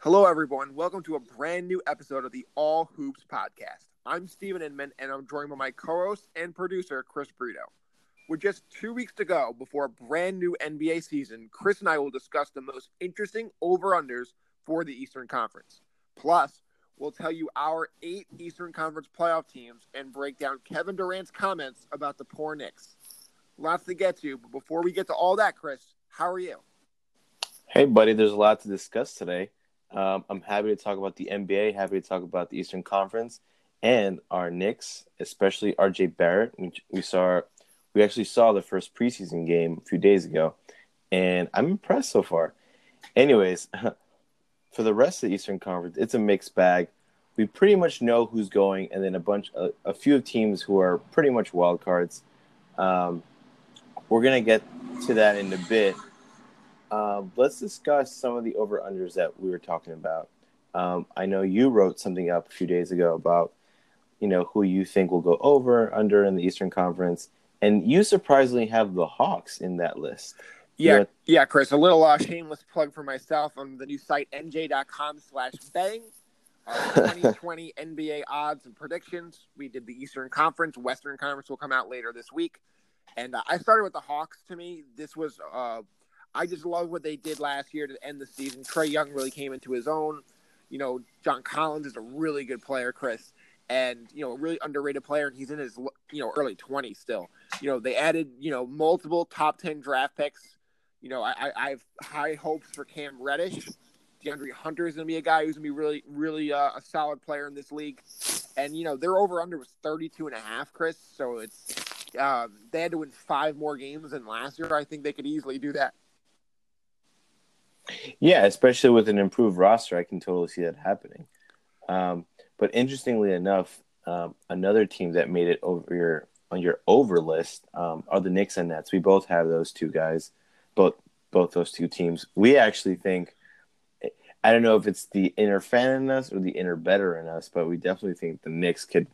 Hello, everyone. Welcome to a brand new episode of the All Hoops podcast. I'm Steven Inman, and I'm joined by my co host and producer, Chris Brito. With just two weeks to go before a brand new NBA season, Chris and I will discuss the most interesting over unders for the Eastern Conference. Plus, we'll tell you our eight Eastern Conference playoff teams and break down Kevin Durant's comments about the poor Knicks. Lots to get to, but before we get to all that, Chris, how are you? Hey, buddy, there's a lot to discuss today. Um, I'm happy to talk about the NBA, happy to talk about the Eastern Conference and our Knicks, especially RJ Barrett. We, we saw, we actually saw the first preseason game a few days ago, and I'm impressed so far. Anyways, for the rest of the Eastern Conference, it's a mixed bag. We pretty much know who's going, and then a bunch, a, a few of teams who are pretty much wild cards. Um, we're gonna get to that in a bit. Um, let's discuss some of the over unders that we were talking about. Um, I know you wrote something up a few days ago about, you know, who you think will go over under in the Eastern Conference, and you surprisingly have the Hawks in that list. Yeah, yeah, Chris. A little uh, shameless plug for myself on the new site nj.com slash bang. Our 2020 NBA odds and predictions. We did the Eastern Conference. Western Conference will come out later this week. And uh, I started with the Hawks. To me, this was uh, I just love what they did last year to end the season. Trae Young really came into his own. You know, John Collins is a really good player, Chris, and you know, a really underrated player, and he's in his you know early 20s still. You know, they added you know multiple top 10 draft picks. You know, I, I, have high hopes for Cam Reddish. DeAndre Hunter is going to be a guy who's going to be really, really uh, a solid player in this league. And, you know, their over under was 32 and a half, Chris. So it's, uh, they had to win five more games than last year. I think they could easily do that. Yeah, especially with an improved roster, I can totally see that happening. Um, but interestingly enough, um, another team that made it over your on your over list um, are the Knicks and Nets. We both have those two guys, both both those two teams. We actually think, I don't know if it's the inner fan in us or the inner better in us, but we definitely think the Knicks could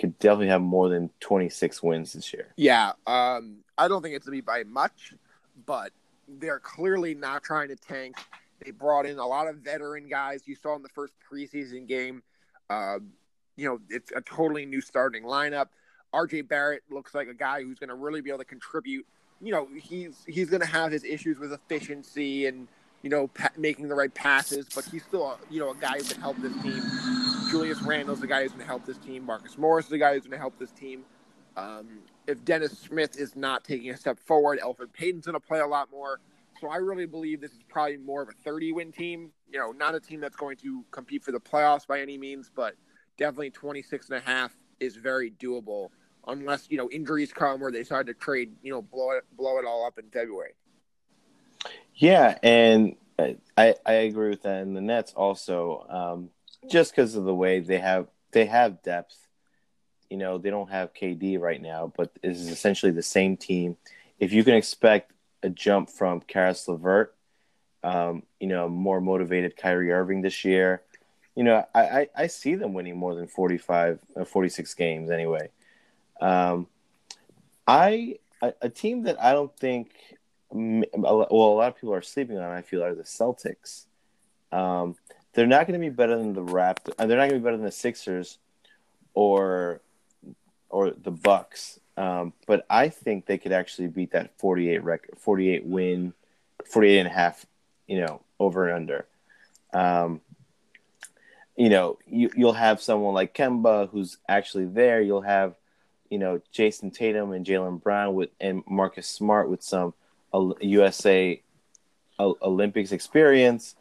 could definitely have more than twenty six wins this year. Yeah, um, I don't think it's going to be by much, but they're clearly not trying to tank. They brought in a lot of veteran guys. You saw in the first preseason game. Uh, you know, it's a totally new starting lineup. RJ Barrett looks like a guy who's going to really be able to contribute. You know, he's he's going to have his issues with efficiency and you know pa- making the right passes, but he's still a, you know a guy who can help this team. Julius Randle's the guy who's going to help this team. Marcus Morris is the guy who's going to help this team. Um, if Dennis Smith is not taking a step forward, Elfrid Payton's going to play a lot more. So I really believe this is probably more of a 30 win team. You know, not a team that's going to compete for the playoffs by any means, but definitely 26 and a half is very doable unless, you know, injuries come or they decide to trade, you know, blow it blow it all up in February. Yeah, and I I agree with that. And the Nets also, um, just because of the way they have they have depth. You know, they don't have KD right now, but this is essentially the same team. If you can expect a jump from Caris LeVert, um, you know, more motivated Kyrie Irving this year, you know, I, I, I see them winning more than 45, uh, 46 games anyway. Um, I a, a team that I don't think well a lot of people are sleeping on. I feel are the Celtics. Um, they're not going to be better than the Raptors. They're not going to be better than the Sixers or or the Bucks. Um, but I think they could actually beat that 48 record, 48 win, 48 and a half, you know, over and under. Um, you know, you, you'll have someone like Kemba who's actually there. You'll have, you know, Jayson Tatum and Jaylen Brown with and Marcus Smart with some USA Olympics experience.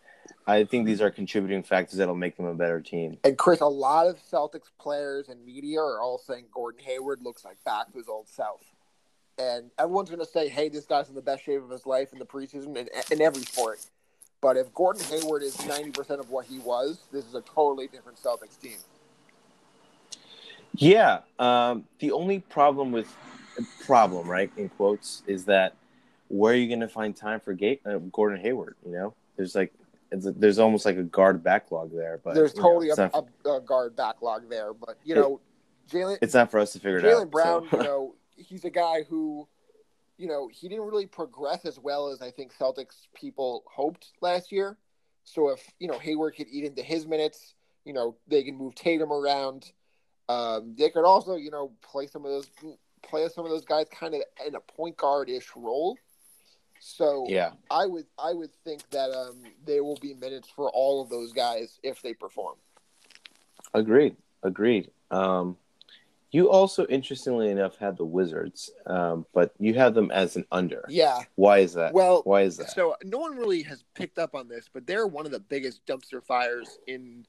I think these are contributing factors that'll make them a better team. And Chris, a lot of Celtics players and media are all saying Gordon Hayward looks like back to his old self. And everyone's going to say, hey, this guy's in the best shape of his life in the preseason in, in every sport. But if Gordon Hayward is 90% of what he was, this is a totally different Celtics team. Yeah. Um, the only problem with problem, right, in quotes, is that where are you going to find time for Ga- uh, Gordon Hayward? You know, there's like it's a, there's almost like a guard backlog there. But there's totally know, a, not, a, a, guard backlog there. But you know, Jaylen. It's not for us to figure it out. Jaylen Brown, so. you know, he's a guy who, you know, he didn't really progress as well as I think Celtics people hoped last year. So if you know Hayward could eat into his minutes, you know they can move Tatum around. Um, they could also, you know, play some of those play some of those guys kind of in a point guard ish role. So Yeah. I would I would think that um, there will be minutes for all of those guys if they perform. Agreed. Agreed. Um, you also, interestingly enough, had the Wizards, um, but you have them as an under. Yeah. Why is that? Well, Why is that? So no one really has picked up on this, but they're one of the biggest dumpster fires in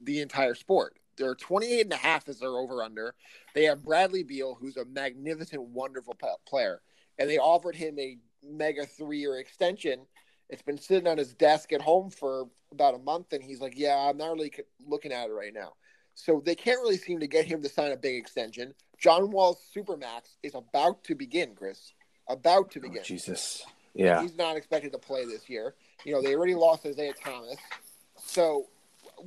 the entire sport. They're 28 and a half as their over under. They have Bradley Beal, who's a magnificent, wonderful player, and they offered him a mega three year extension. It's been sitting on his desk at home for about a month, and he's like, Yeah, I'm not really looking at it right now. So they can't really seem to get him to sign a big extension. John Wall's Supermax is about to begin, Chris. About to Oh, begin. Jesus. Yeah. He's not expected to play this year. You know, they already lost Isaiah Thomas. So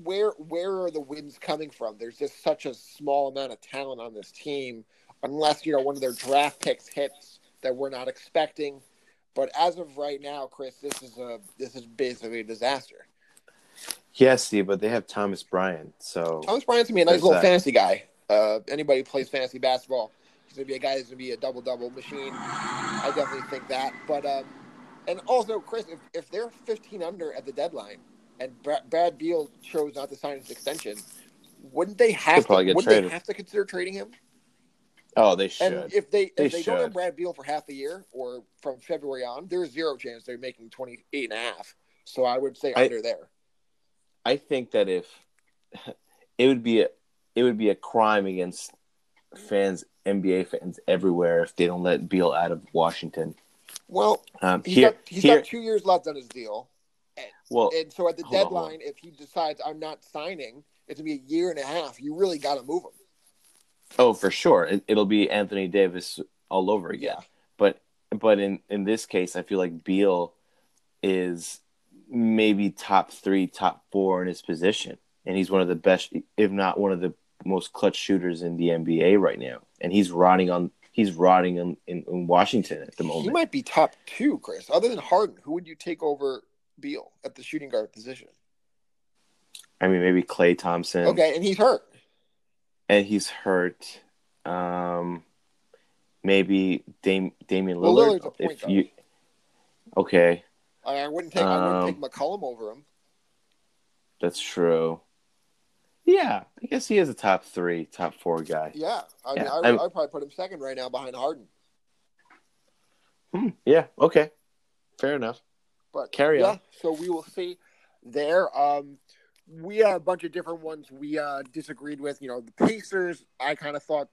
where where are the wins coming from? There's just such a small amount of talent on this team, unless you know one of their draft picks hits that we're not expecting. But as of right now, Chris, this is a this is basically a disaster. Yes, Steve, but they have Thomas Bryant. So Thomas Bryant's gonna be a nice little that. fantasy guy. Uh, anybody who plays fantasy basketball, he's gonna be a guy that's gonna be a double double machine. I definitely think that. But um, and also, Chris, if, if they're 15 under at the deadline and Brad, Brad Beal chose not to sign his extension, wouldn't they have to? Wouldn't traded. they have to consider trading him? Oh, they should. And if they They if they, don't have. Brad Beal for half the year or from February on, there's zero chance they're making 28 and a half. So I would say I- under there. I think that if it would be a it would be a crime against fans, NBA fans everywhere, if they don't let Beal out of Washington. Well, Um, he's here, got he's here, got two years left on his deal. Well, And so at the Hold on, deadline, if he decides I'm not signing, it's gonna be a year and a half. You really got to move him. oh, for sure, it, it'll be Anthony Davis all over again. Yeah. But but in in this case, I feel like Beal is maybe top three, top four in his position, and he's one of the best, if not one of the most clutch shooters in the NBA right now. And he's rotting on he's rotting in, in, in Washington at the moment. He might be top two, Chris. Other than Harden, who would you take over Beal at the shooting guard position? I mean, maybe Klay Thompson. Okay, and he's hurt. and he's hurt. Um, maybe Dame, Damian Lillard. Point if you okay, I, I wouldn't take I Um, wouldn't take McCollum over him. that's true. Yeah, I guess he is a top three, top four guy. Yeah, I mean, Yeah, I I'd probably put him second right now behind Harden. Hmm, yeah, okay, fair enough. But Carry yeah, on. so we will see there. Um, we had a bunch of different ones we uh, disagreed with. You know, the Pacers. I kind of thought,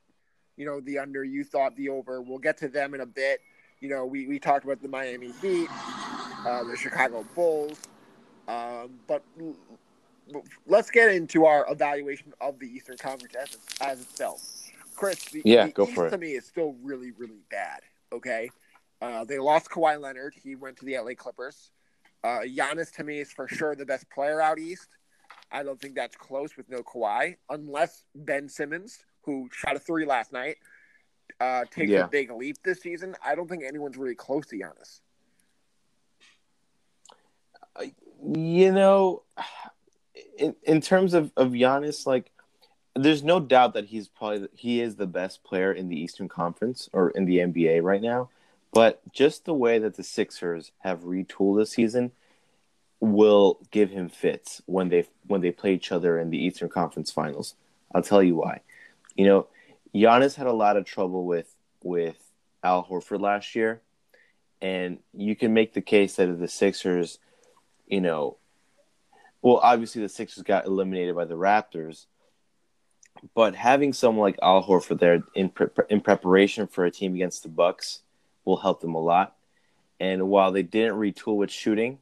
you know, the under. You thought the over. We'll get to them in a bit. You know, we, we talked about the Miami Heat, uh, the Chicago Bulls, um, but let's get into our evaluation of the Eastern Conference as, as itself. Chris, the, Yeah, the go East for it. to me is still really, really bad. Okay, uh, they lost Kawhi Leonard. He went to the LA Clippers. Uh, Giannis to me is for sure the best player out east. I don't think that's close with no Kawhi, unless Ben Simmons, who shot a three last night, uh, takes Yeah. a big leap this season. I don't think anyone's really close to Giannis. You know, in in terms of of Giannis, like, there's no doubt that he's probably he is the best player in the Eastern Conference or in the NBA right now. But just the way that the Sixers have retooled this season will give him fits when they when they play each other in the Eastern Conference Finals. I'll tell you why. You know, Giannis had a lot of trouble with with Al Horford last year, and you can make the case that if the Sixers, you know, well, obviously the Sixers got eliminated by the Raptors, but having someone like Al Horford there in pre- in preparation for a team against the Bucks will help them a lot. And while they didn't retool with shooting,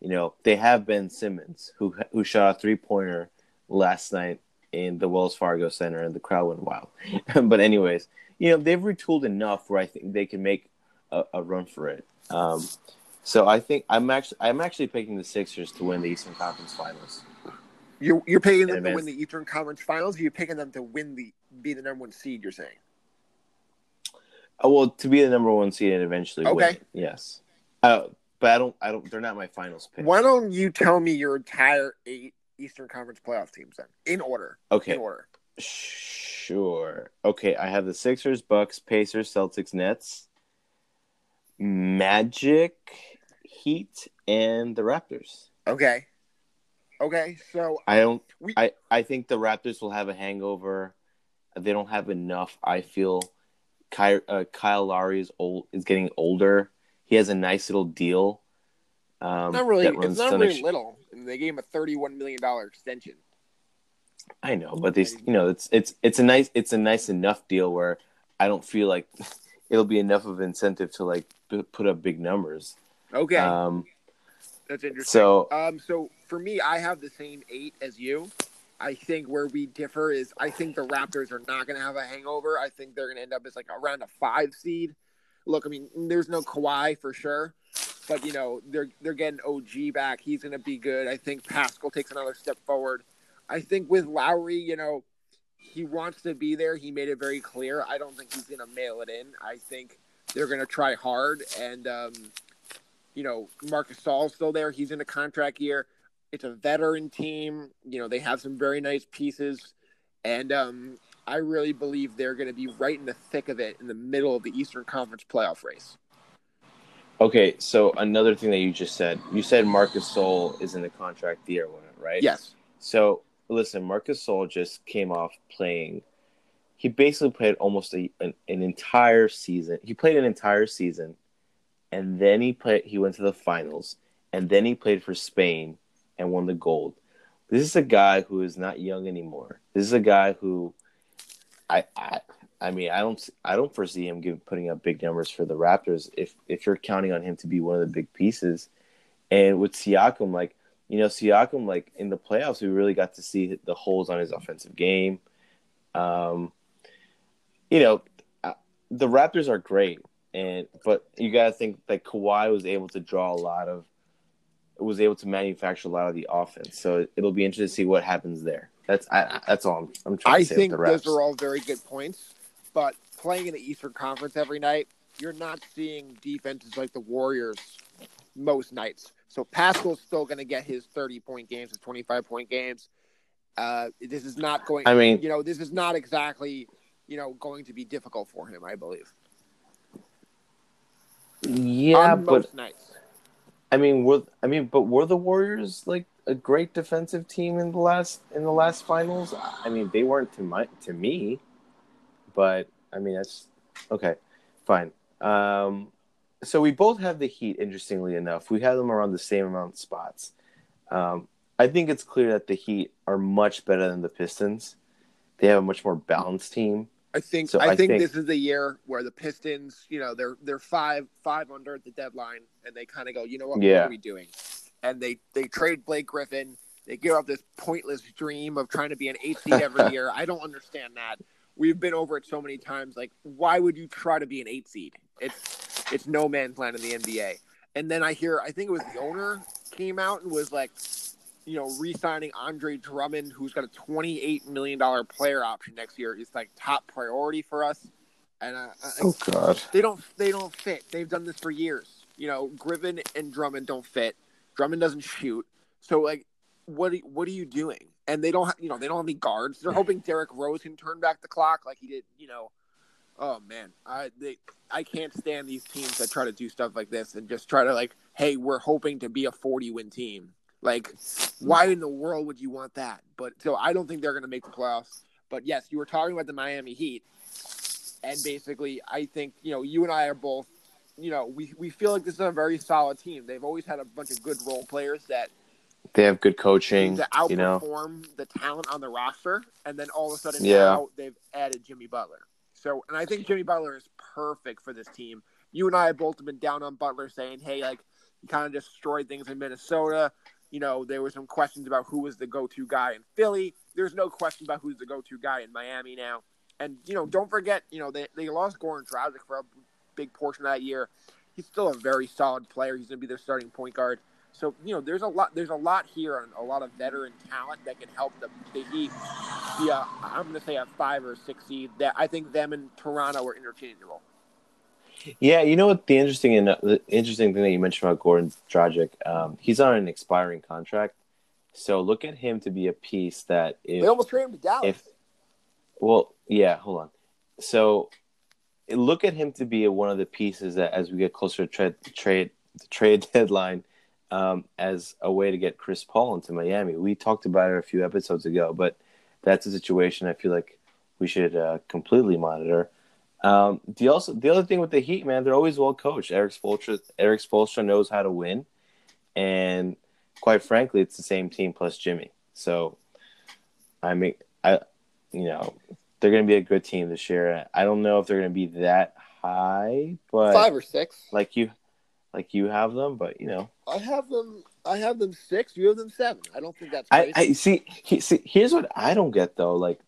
you know, they have Ben Simmons who who shot a three pointer last night in the Wells Fargo Center, and the crowd went wild. but anyways, you know, they've retooled enough where I think they can make a, a run for it. Um, so I think I'm actually I'm actually picking the Sixers to win the Eastern Conference Finals. You're you're picking them to win the Eastern Conference Finals. Or you're picking them to win the be the number one seed. You're saying Oh, well, to be the number one seed and eventually win. Okay. it, Yes. Uh, but I don't. I don't. They're not my finals pick. Why don't you tell me your entire eight Eastern Conference playoff teams then, in order? Okay. In order. Sure. Okay, I have the Sixers, Bucks, Pacers, Celtics, Nets, Magic, Heat, and the Raptors. Okay. Okay. So I don't. We- I I think the Raptors will have a hangover. They don't have enough. I feel. Ky, uh, Kyle Lowry is old. Is getting older. He has a nice little deal. Um, not really. It's not really little. They gave him a thirty-one million dollar extension. I know, but they, you know, it's it's it's a nice it's a nice enough deal where I don't feel like it'll be enough of incentive to like put up big numbers. Okay, Um, that's interesting. so Um, so for me, I have the same eight as you. I think where we differ is I think the Raptors are not going to have a hangover. I think they're going to end up as like around a five seed. Look, I mean, there's no Kawhi for sure, but you know they're they're getting OG back. He's going to be good. I think Pascal takes another step forward. I think with Lowry, you know, he wants to be there. He made it very clear. I don't think he's going to mail it in. I think they're going to try hard, and um, you know, Marc Gasol's still there. He's in a contract year. It's a veteran team. You know, they have some very nice pieces. And um, I really believe they're going to be right in the thick of it in the middle of the Eastern Conference playoff race. okay, so another thing that you just said, you said Marc Gasol is in the contract year, right? Yes. So listen, Marc Gasol just came off playing. He basically played almost a, an, an entire season. He played an entire season, and then he played. He went to the finals, and then he played for Spain and won the gold. This is a guy who is not young anymore. This is a guy who, I, I, I mean, I don't, I don't foresee him give, putting up big numbers for the Raptors if if you're counting on him to be one of the big pieces. And with Siakam, like you know, Siakam, like in the playoffs, we really got to see the holes on his offensive game. Um, you know, uh, the Raptors are great, and but you got to think that Kawhi was able to draw a lot of, was able to manufacture a lot of the offense. So it'll be interesting to see what happens there. That's I, that's all I'm, I'm trying I to say. think with the those are all very good points. But playing in the Eastern Conference every night, you're not seeing defenses like the Warriors most nights. So Pascal's still going to get his 30 point games, his 25 point games. Uh, this is not going. I mean, you know, this is not exactly, you know, going to be difficult for him. I believe. yeah, on but most nights. I mean, were I mean, but were the Warriors like a great defensive team in the last in the last finals? I mean, they weren't to my to me, but I mean that's okay, fine. Um, so we both have the Heat. Interestingly enough, we have them around the same amount of spots. Um, I think it's clear that the Heat are much better than the Pistons. They have a much more balanced team. I think So I, I think, think- this is the year where the Pistons, you know, they're they're five five under at the deadline, and they kind of go, you know what, what are we doing? And they they trade Blake Griffin. They give up this pointless dream of trying to be an eight seed every year. I don't understand that. We've been over it so many times. Like, why would you try to be an eight seed? It's it's no man's land in the NBA. And then I hear, I think it was the owner came out and was like, you know, re-signing Andre Drummond, who's got a twenty-eight million dollar player option next year, is like top priority for us. And uh, I- God! they don't they don't fit. They've done this for years. You know, Griffin and Drummond don't fit. Drummond doesn't shoot. So like, what are, what are you doing? And they don't ha- you know they don't have any guards. They're hoping Derrick Rose can turn back the clock like he did. You know, oh man, I they I can't stand these teams that try to do stuff like this and just try to like, hey, we're hoping to be a forty win team. Like, why in the world would you want that? But so I don't think they're going to make the playoffs. But yes, you were talking about the Miami Heat, and basically, I think you know you and I are both, you know, we we feel like this is a very solid team. They've always had a bunch of good role players that They have good coaching. to You know, outperform the talent on the roster, and then all of a sudden Yeah. they've added Jimmy Butler. So, and I think Jimmy Butler is perfect for this team. You and I have both been down on Butler, saying, "Hey, like he kind of destroyed things in Minnesota." You know, there were some questions about who was the go-to guy in Philly. There's no question about who's the go-to guy in Miami now. And you know, don't forget, you know, they they lost Goran Dragic for a big portion of that year. He's still a very solid player. He's going to be their starting point guard. So you know, there's a lot. There's a lot here, and a lot of veteran talent that can help the, the Heat. Yeah, I'm going to say a five or six seed. That I think them and Toronto are interchangeable. Yeah, you know what? The interesting and the interesting thing that you mentioned about Goran Dragic, um, he's on an expiring contract, so look at him to be a piece that if they almost traded him to Dallas. if well, yeah, hold on. So look at him to be a, one of the pieces that, as we get closer to trade trade the trade deadline, um, as a way to get Chris Paul into Miami. We talked about it a few episodes ago, but that's a situation I feel like we should uh, completely monitor. Um, the also the other thing with the Heat, man, they're always well coached. Erik Spoelstra, Erik Spoelstra knows how to win, and quite frankly, it's the same team plus Jimmy. So, I mean, I, you know, they're going to be a good team this year. I don't know if they're going to be that high, but five or six, like you, like you have them. But you know, I have them. I have them six. You have them seven. I don't think that's. I, I see, he, see. Here's what I don't get though. Like,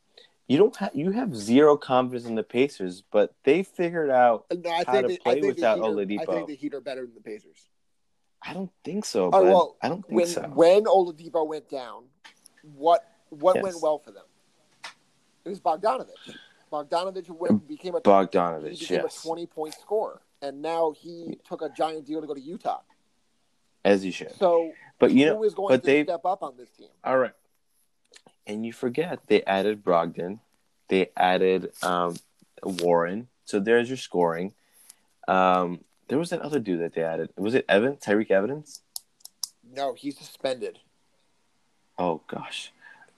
you don't have you have zero confidence in the Pacers, but they figured out uh, no, I how think to they, play I think without the Heat are, Oladipo. I think the Heat are better than the Pacers. I don't think so. Oh, well, I don't think when so. when Oladipo went down, what what Yes. went well for them? It was Bogdanovic. Bogdanovic went, um, became a he Bogdanovic, became yes, a twenty point scorer, and now he took a giant deal to go to Utah. as he should. So But you know, who is going but to they step up on this team? all right. And you forget they added Brogdon, they added um, Warren. So there's your scoring. Um, there was that other dude that they added. Was it Evan? Tyreke Evans? No, he's suspended. Oh gosh.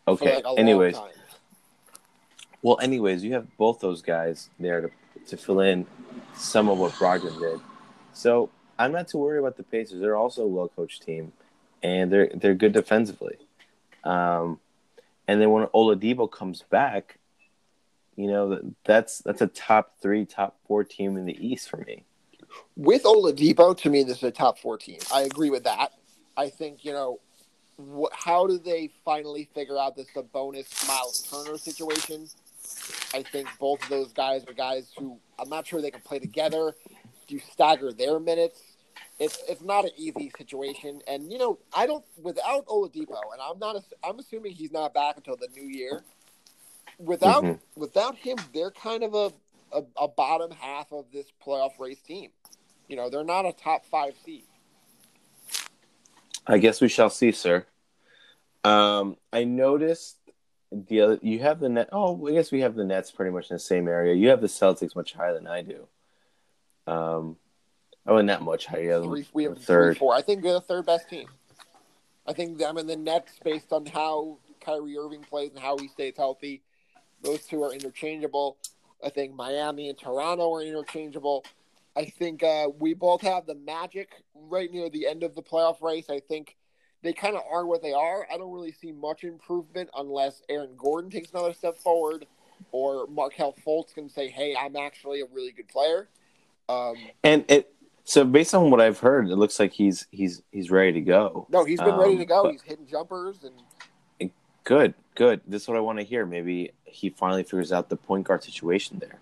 Okay. like, anyways, well, anyways, you have both those guys there to to fill in some of what Brogdon did. So I'm not too worried about the Pacers. They're also a well coached team, and they're they're good defensively. Um, and then when Oladipo comes back, you know that's that's a top three, top four team in the East for me. with Oladipo, to me, this is a top four team. I agree with that. I think you know, wh- how do they finally figure out this Sabonis Miles Turner situation? I think both of those guys are guys who I'm not sure they can play together. Do you stagger their minutes? It's it's not an easy situation, and you know I don't without Oladipo, and I'm not I'm assuming he's not back until the new year. Without Mhm. without him, they're kind of a, a a bottom half of this playoff race team. You know, they're not a top five seed. I guess we shall see, sir. Um, I noticed the other. You have the net. Oh, I guess we have the Nets pretty much in the same area. You have the Celtics much higher than I do. Um, oh, not much higher. Three, we have third. three, four. I think they're the third best team. I think them and the Nets, based on how Kyrie Irving plays and how he stays healthy, those two are interchangeable. I think Miami and Toronto are interchangeable. I think uh, we both have the Magic right near the end of the playoff race. I think they kind of are what they are. I don't really see much improvement unless Aaron Gordon takes another step forward or Markelle Fultz can say, "Hey, I'm actually a really good player." Um, And it. So based on what I've heard, it looks like he's he's he's ready to go. no, he's been ready Um, to go. but- He's hitting jumpers and Good, good. This is what I want to hear. Maybe he finally figures out the point guard situation there.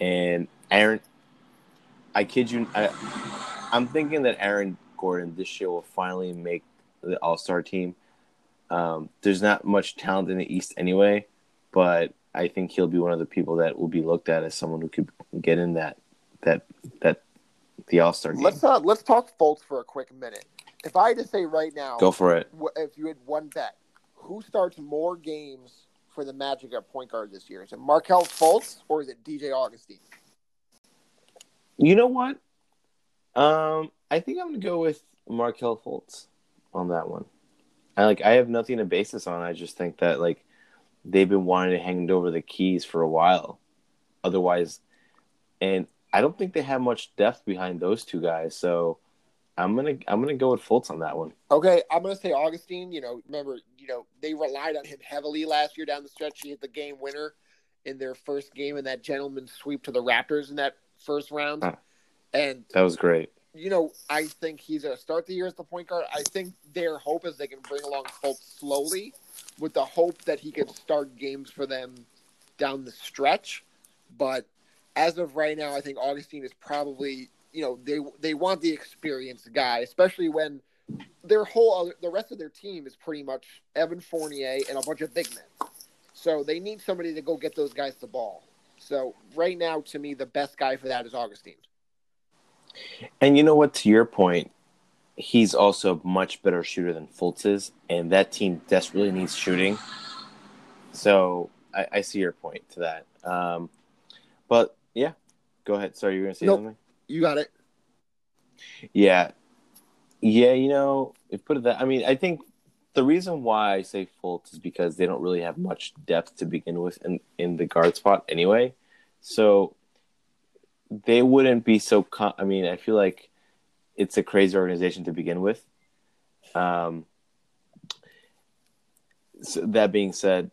And Aaron, I kid you, I, I'm thinking that Aaron Gordon this year will finally make the All Star team. Um, there's not much talent in the East anyway, but I think he'll be one of the people that will be looked at as someone who could get in that that that the All Star game. Let's uh, let's talk Fultz for a quick minute. If I had to say right now, Go for it. if you had one bet, who starts more games for the Magic at point guard this year? Is it Markelle Fultz or is it DJ Augustin? You know what? Um, I think I'm gonna go with Markelle Fultz on that one. I like. I have nothing to base this on. I just think that like they've been wanting to hand over the keys for a while. Otherwise, and I don't think they have much depth behind those two guys. So I'm gonna I'm gonna go with Fultz on that one. Okay, I'm going to say Augustin. You know, remember, you know, they relied on him heavily last year down the stretch. He hit the game winner in their first game in that gentleman's sweep to the Raptors in that first round. Huh. And That was great. you know, I think he's to start the year as the point guard. I think their hope is they can bring along Fultz slowly with the hope that he can start games for them down the stretch. But as of right now, I think Augustin is probably, you know, they they want the experienced guy, especially when their whole other, the rest of their team is pretty much Evan Fournier and a bunch of big men. So they need somebody to go get those guys the ball. So right now, to me, the best guy for that is Augustin. And you know what? To your point, he's also a much better shooter than Fultz is, and that team desperately needs shooting. So I, I see your point to that. Um, but yeah, go ahead. Sorry, you were gonna say Nope. something. You got it. Yeah, yeah. You know, if put it that. I mean, I think the reason why I say Fultz is because they don't really have much depth to begin with in in the guard spot anyway. So they wouldn't be so. Con- I mean, I feel like it's a crazy organization to begin with. Um. So that being said,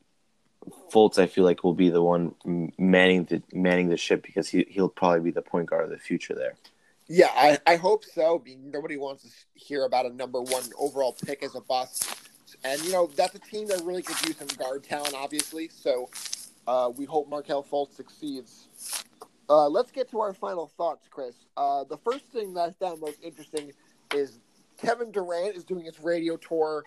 Fultz, I feel like will be the one manning the manning the ship because he he'll probably be the point guard of the future there. Yeah, I, I hope so. Nobody wants to hear about a number one overall pick as a bust. And, you know, that's a team that really could use some guard talent, obviously. So uh, we hope Markelle Fultz succeeds. Uh, let's get to our final thoughts, Chris. Uh, the first thing that I found most interesting is Kevin Durant is doing his radio tour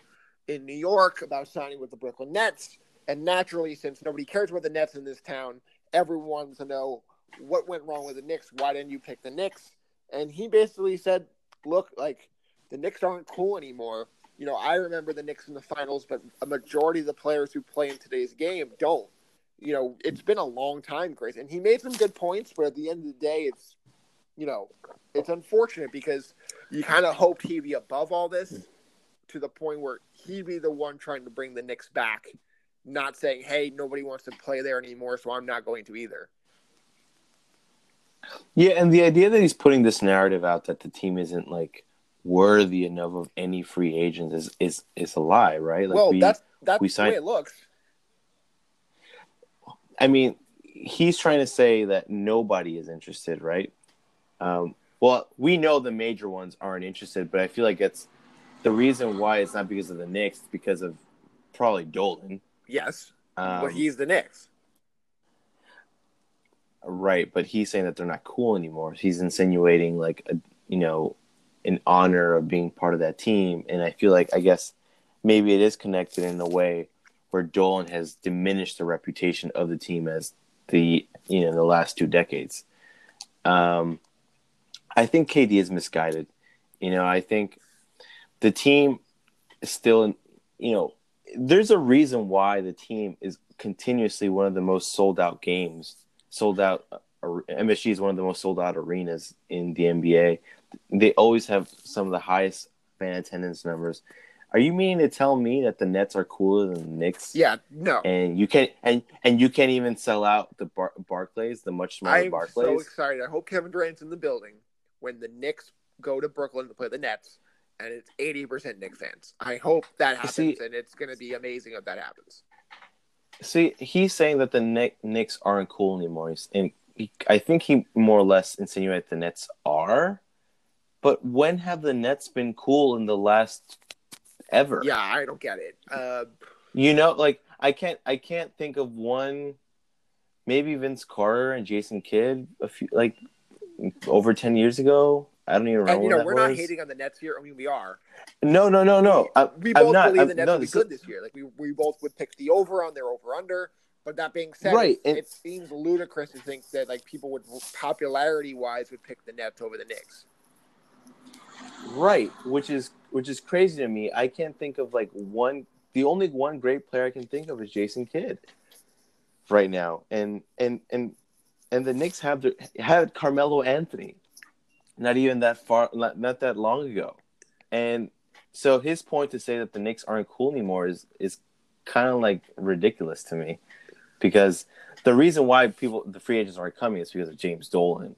in New York about signing with the Brooklyn Nets. And naturally, since nobody cares about the Nets in this town, everyone wants to know what went wrong with the Knicks. Why didn't you pick the Knicks? And he basically said, look, like the Knicks aren't cool anymore. You know, I remember the Knicks in the finals, but a majority of the players who play in today's game don't. You know, it's been a long time, Grace. And he made some good points, but at the end of the day, it's, you know, it's unfortunate because you kind of hoped he'd be above all this to the point where he'd be the one trying to bring the Knicks back, not saying, hey, nobody wants to play there anymore, so I'm not going to either. Yeah, and the idea that he's putting this narrative out that the team isn't like worthy enough of any free agents is is is a lie, right? Like well, we, that's that's we the signed- way it looks. I mean, he's trying to say that nobody is interested, right? Um, well, we know the major ones aren't interested, but I feel like it's the reason why it's not because of the Knicks, it's because of probably Dolan. Yes, Um, but he's the Knicks. Right, but he's saying that they're not cool anymore. He's insinuating like a you know an honor of being part of that team, and I feel like I guess maybe it is connected in a way where Dolan has diminished the reputation of the team as the you know the last two decades. Um, I think KD is misguided. You know, I think the team is still you know there's a reason why the team is continuously one of the most sold out games sold out. Uh, MSG is one of the most sold out arenas in the NBA. They always have some of the highest fan attendance numbers. Are you meaning to tell me that the Nets are cooler than the Knicks? Yeah, no. And you can't and and you can't even sell out the Bar- Barclays, the much smaller Barclays? I'm so excited. I hope Kevin Durant's in the building when the Knicks go to Brooklyn to play the Nets, and it's 80% Knicks fans. I hope that happens, See- and it's going to be amazing if that happens. See, he's saying that the Knick- Knicks aren't cool anymore, He's- and he, I think he more or less insinuated the Nets are. But when have the Nets been cool in the last ever? Yeah, I don't get it. Uh, You know, like I can't I can't think of one maybe Vince Carter and Jason Kidd a few like over 10 years ago. I don't even remember. and, you know, we're not hating on the Nets here. I mean, we are. No, no, no, no. I, We both not. believe I'm- the Nets no, will be this- good this year. Like, we, we both would pick the over on their over under. But that being said, Right, it, and- it seems ludicrous to think that like people would popularity wise would pick the Nets over the Knicks. Right, which is which is crazy to me. I can't think of like one. The only one great player I can think of is Jason Kidd right now, and and and and the Knicks have their, had Carmelo Anthony, not even that far, not, not that long ago, and so his point to say that the Knicks aren't cool anymore is is kind of like ridiculous to me, because the reason why people the free agents aren't coming is because of James Dolan,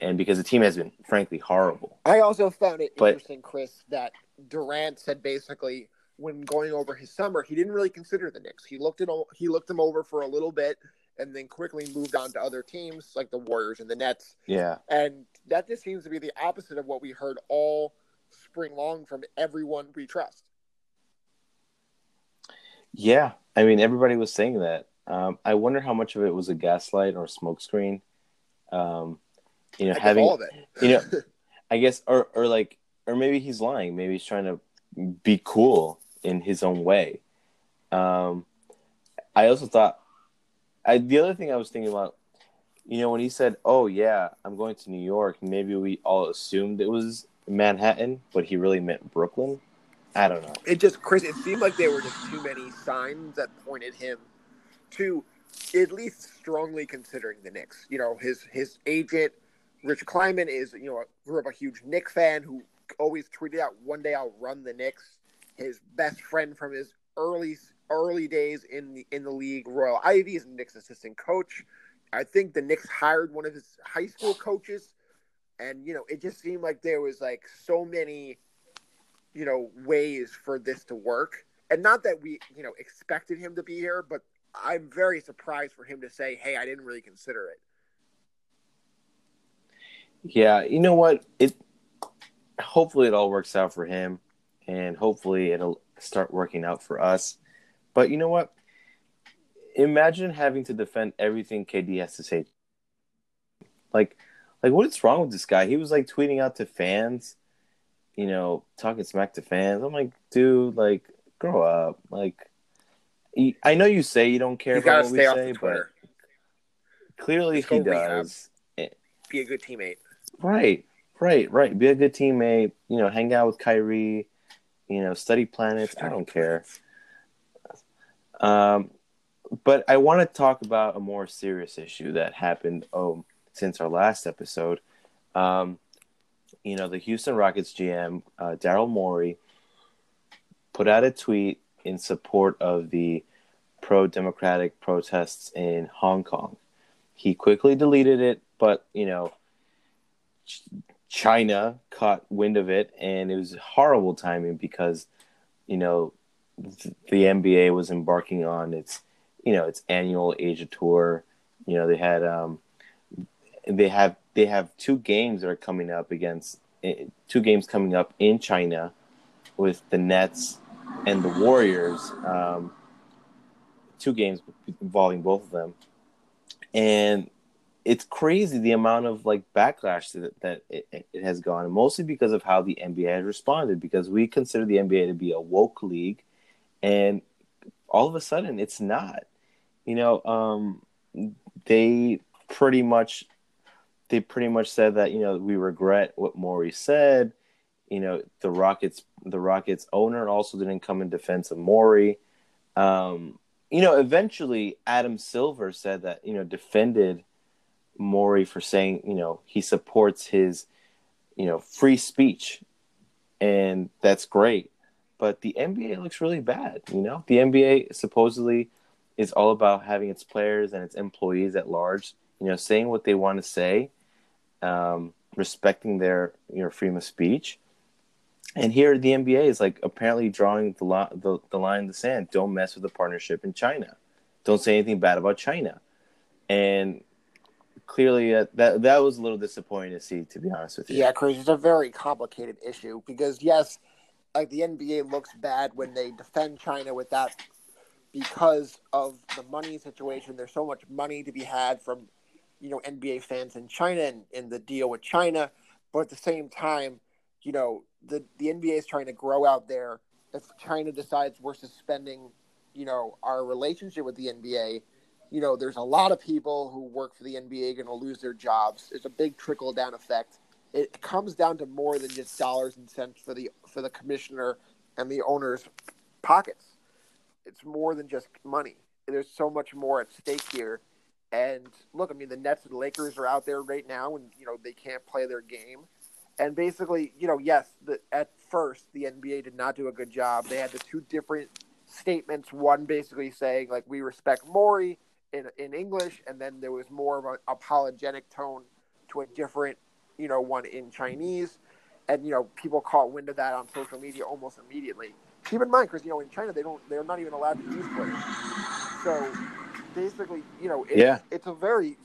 and because the team has been frankly horrible. I also found it But- interesting, Chris, that Durant said basically when going over his summer, he didn't really consider the Knicks. He looked at he looked them over for a little bit, and then quickly moved on to other teams like the Warriors and the Nets. Yeah. And that just seems to be the opposite of what we heard all spring long from everyone we trust. Yeah, I mean, everybody was saying that. Um, I wonder how much of it was a gaslight or a smokescreen. Um, you know, having all of it. you know, I guess, or or like, or maybe he's lying. Maybe he's trying to be cool in his own way. Um, I also thought, I the other thing I was thinking about, you know, when he said, "Oh yeah, I'm going to New York," maybe we all assumed it was Manhattan, but he really meant Brooklyn. I don't know. It just Chris. It seemed like there were just too many signs that pointed him to at least strongly considering the Knicks. You know, his his agent Rich Kleiman is you know grew up a huge Knicks fan who always tweeted out, "One day I'll run the Knicks." His best friend from his early early days in the in the league, Royal Ivey, is Knicks assistant coach. I think the Knicks hired one of his high school coaches, and you know it just seemed like there was like so many, you know, ways for this to work, and not that we you know expected him to be here, but I'm very surprised for him to say, "Hey, I didn't really consider it." Yeah, you know what? It hopefully it all works out for him, and hopefully it'll start working out for us. But you know what? Imagine having to defend everything KD has to say. Like, like what is wrong with this guy? He was like tweeting out to fans, you know, talking smack to fans. I'm like, dude, like, grow up. Like, I know you say you don't care you about what we say, but clearly he does. Be a good teammate. Right, right, right. Be a good teammate. You know, hang out with Kyrie. You know, study planets. Study I don't planets. care. Um, but I want to talk about a more serious issue that happened oh, since our last episode. Um, you know, the Houston Rockets GM, uh, Daryl Morey, put out a tweet in support of the pro democratic protests in Hong Kong. He quickly deleted it, but, you know, China caught wind of it, and it was horrible timing because, you know, the NBA was embarking on its, you know, its annual Asia tour. You know, they had, um, they have they have two games that are coming up against eh, two games coming up in China with the Nets and the Warriors. Um, two games involving both of them, and it's crazy the amount of like backlash that, that it, it has gone, mostly because of how the NBA has responded. Because we consider the NBA to be a woke league, and all of a sudden it's not. You know, um, they pretty much they pretty much said that you know we regret what Morey said. You know, the Rockets the Rockets owner also didn't come in defense of Morey. Um, you know, eventually Adam Silver said that you know defended Morey for saying, you know, he supports his, you know, free speech, and that's great. But the NBA looks really bad. You know, the NBA supposedly is all about having its players and its employees at large, you know, saying what they want to say, um, respecting their you know freedom of speech. And here, the NBA is like apparently drawing the, lo- the the line in the sand. Don't mess with the partnership in China. Don't say anything bad about China. And clearly uh, that that was a little disappointing to see, to be honest with you. Yeah, Chris, it's a very complicated issue because yes, like the NBA looks bad when they defend China with that because of the money situation. There's so much money to be had from you know NBA fans in China and, and the deal with China, but at the same time, you know the the NBA is trying to grow out there. If China decides we're suspending, you know, our relationship with the NBA, you know, there's a lot of people who work for the NBA going to lose their jobs. It's a big trickle down effect. It comes down to more than just dollars and cents for the for the commissioner and the owner's pockets. It's more than just money. There's so much more at stake here. And look, I mean, the Nets and Lakers are out there right now, and you know they can't play their game. And basically, you know, yes, the, at first the NBA did not do a good job. They had the two different statements. One basically saying like we respect Morey, in in English, and then there was more of an apologetic tone to a different, you know, one in Chinese, and you know, people caught wind of that on social media almost immediately. Keep in mind, because you know, in China they don't, they're not even allowed to use Twitter. So basically, you know, it's, yeah. it's a very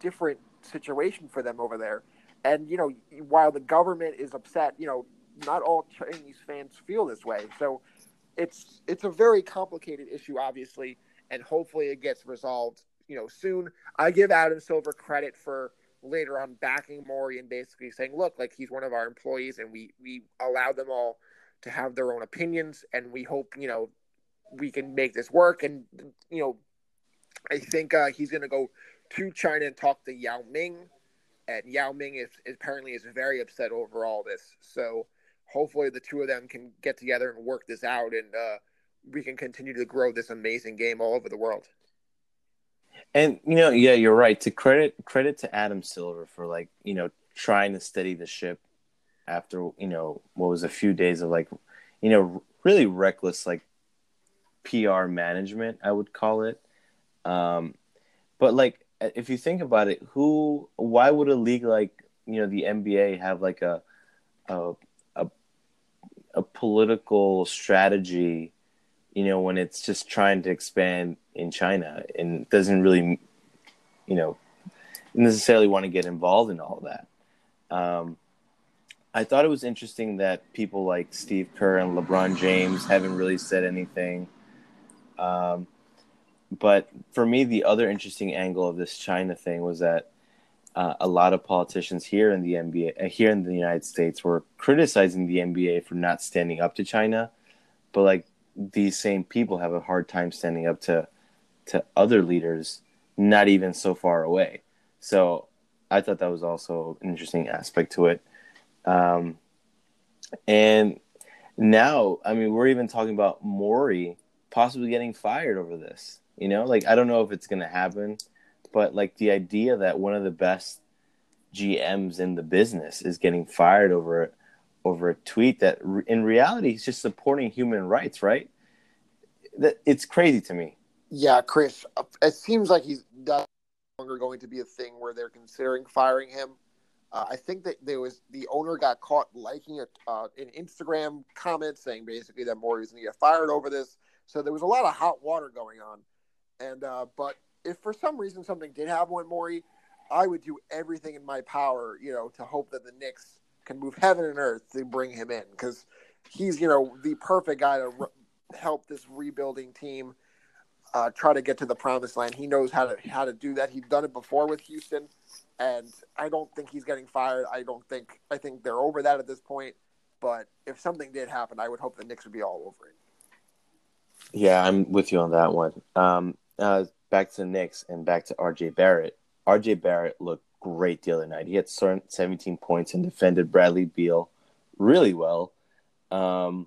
different situation for them over there. And you know, while the government is upset, you know, not all Chinese fans feel this way. So it's it's a very complicated issue, obviously and hopefully it gets resolved, you know, soon. I give Adam Silver credit for later on backing Morey and basically saying, look, like he's one of our employees and we we allow them all to have their own opinions and we hope, you know, we can make this work and you know, I think uh, he's going to go to China and talk to Yao Ming, and Yao Ming is, is apparently is very upset over all this. So hopefully the two of them can get together and work this out, and uh, we can continue to grow this amazing game all over the world. And you know, yeah, you're right. To credit credit to Adam Silver for like you know trying to steady the ship after you know what was a few days of like you know really reckless like PR management, I would call it. Um, but like if you think about it, who why would a league like you know the NBA have like a a a, a political strategy, you know, when it's just trying to expand in China and doesn't really, you know, necessarily want to get involved in all that. Um, I thought it was interesting that people like Steve Kerr and LeBron James haven't really said anything. Um, but for me, the other interesting angle of this China thing was that uh, a lot of politicians here in the NBA, uh, here in the United States, were criticizing the NBA for not standing up to China, but like these same people have a hard time standing up to to other leaders, not even so far away. So I thought that was also an interesting aspect to it. Um, and now, I mean, we're even talking about Morey possibly getting fired over this. You know, like I don't know if it's going to happen, but like the idea that one of the best GMs in the business is getting fired over over a tweet that in reality he's just supporting human rights, right? That it's crazy to me. Yeah, Chris, it seems like he's no longer going to be a thing where they're considering firing him. Uh, I think that there was the owner got caught liking a, uh, an Instagram comment saying basically that Morey was going to get fired over this. So there was a lot of hot water going on. And uh, but if for some reason something did happen with Morey, I would do everything in my power, you know, to hope that the Knicks can move heaven and earth to bring him in because he's, you know, the perfect guy to re- help this rebuilding team uh, try to get to the promised land. He knows how to how to do that. He's done it before with Houston, and I don't think he's getting fired. I don't think I think they're over that at this point. But if something did happen, I would hope the Knicks would be all over it. Yeah, I'm with you on that one. Um, uh, back to the Knicks and back to RJ Barrett. RJ Barrett looked great the other night. He had 17 points and defended Bradley Beal really well. Um,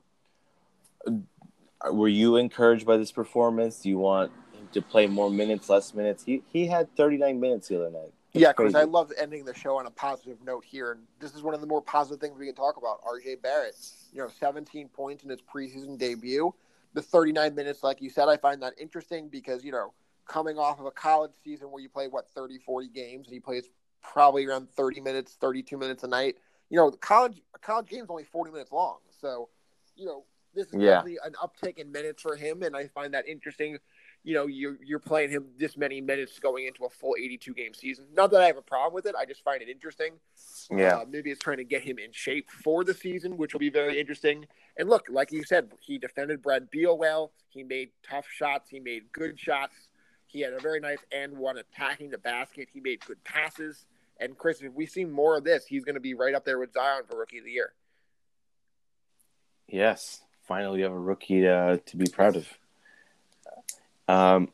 were you encouraged by this performance? Do you want him to play more minutes, less minutes? He he had 39 minutes the other night. It's yeah, because I love ending the show on a positive note here, and this is one of the more positive things we can talk about. RJ Barrett, you know, 17 points in his preseason debut the 39 minutes, like you said, I find that interesting because, you know, coming off of a college season where you play, what, 30, 40 games, and he plays probably around 30 minutes, 32 minutes a night. You know, college college game's only 40 minutes long. So, you know, this is yeah. definitely an uptick in minutes for him, and I find that interesting. You know, you're, you're playing him this many minutes going into a full 82 game season. Not that I have a problem with it. I just find it interesting. Yeah. Uh, maybe it's trying to get him in shape for the season, which will be very interesting. And look, like you said, he defended Brad Beal well. He made tough shots. He made good shots. He had a very nice and one attacking the basket. He made good passes. And Chris, if we see more of this, he's going to be right up there with Zion for Rookie of the Year. Yes, finally, you have a rookie to, to be proud of. Um,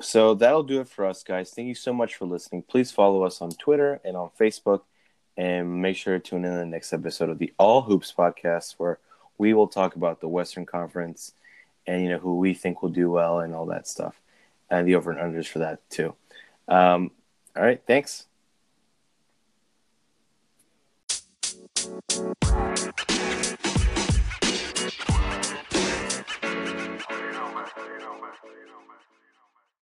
so that'll do it for us, guys. Thank you so much for listening. Please follow us on Twitter and on Facebook, and make sure to tune in to the next episode of the All Hoops podcast, where we will talk about the Western Conference and you know who we think will do well and all that stuff, and the over and unders for that too. Um, all right, thanks.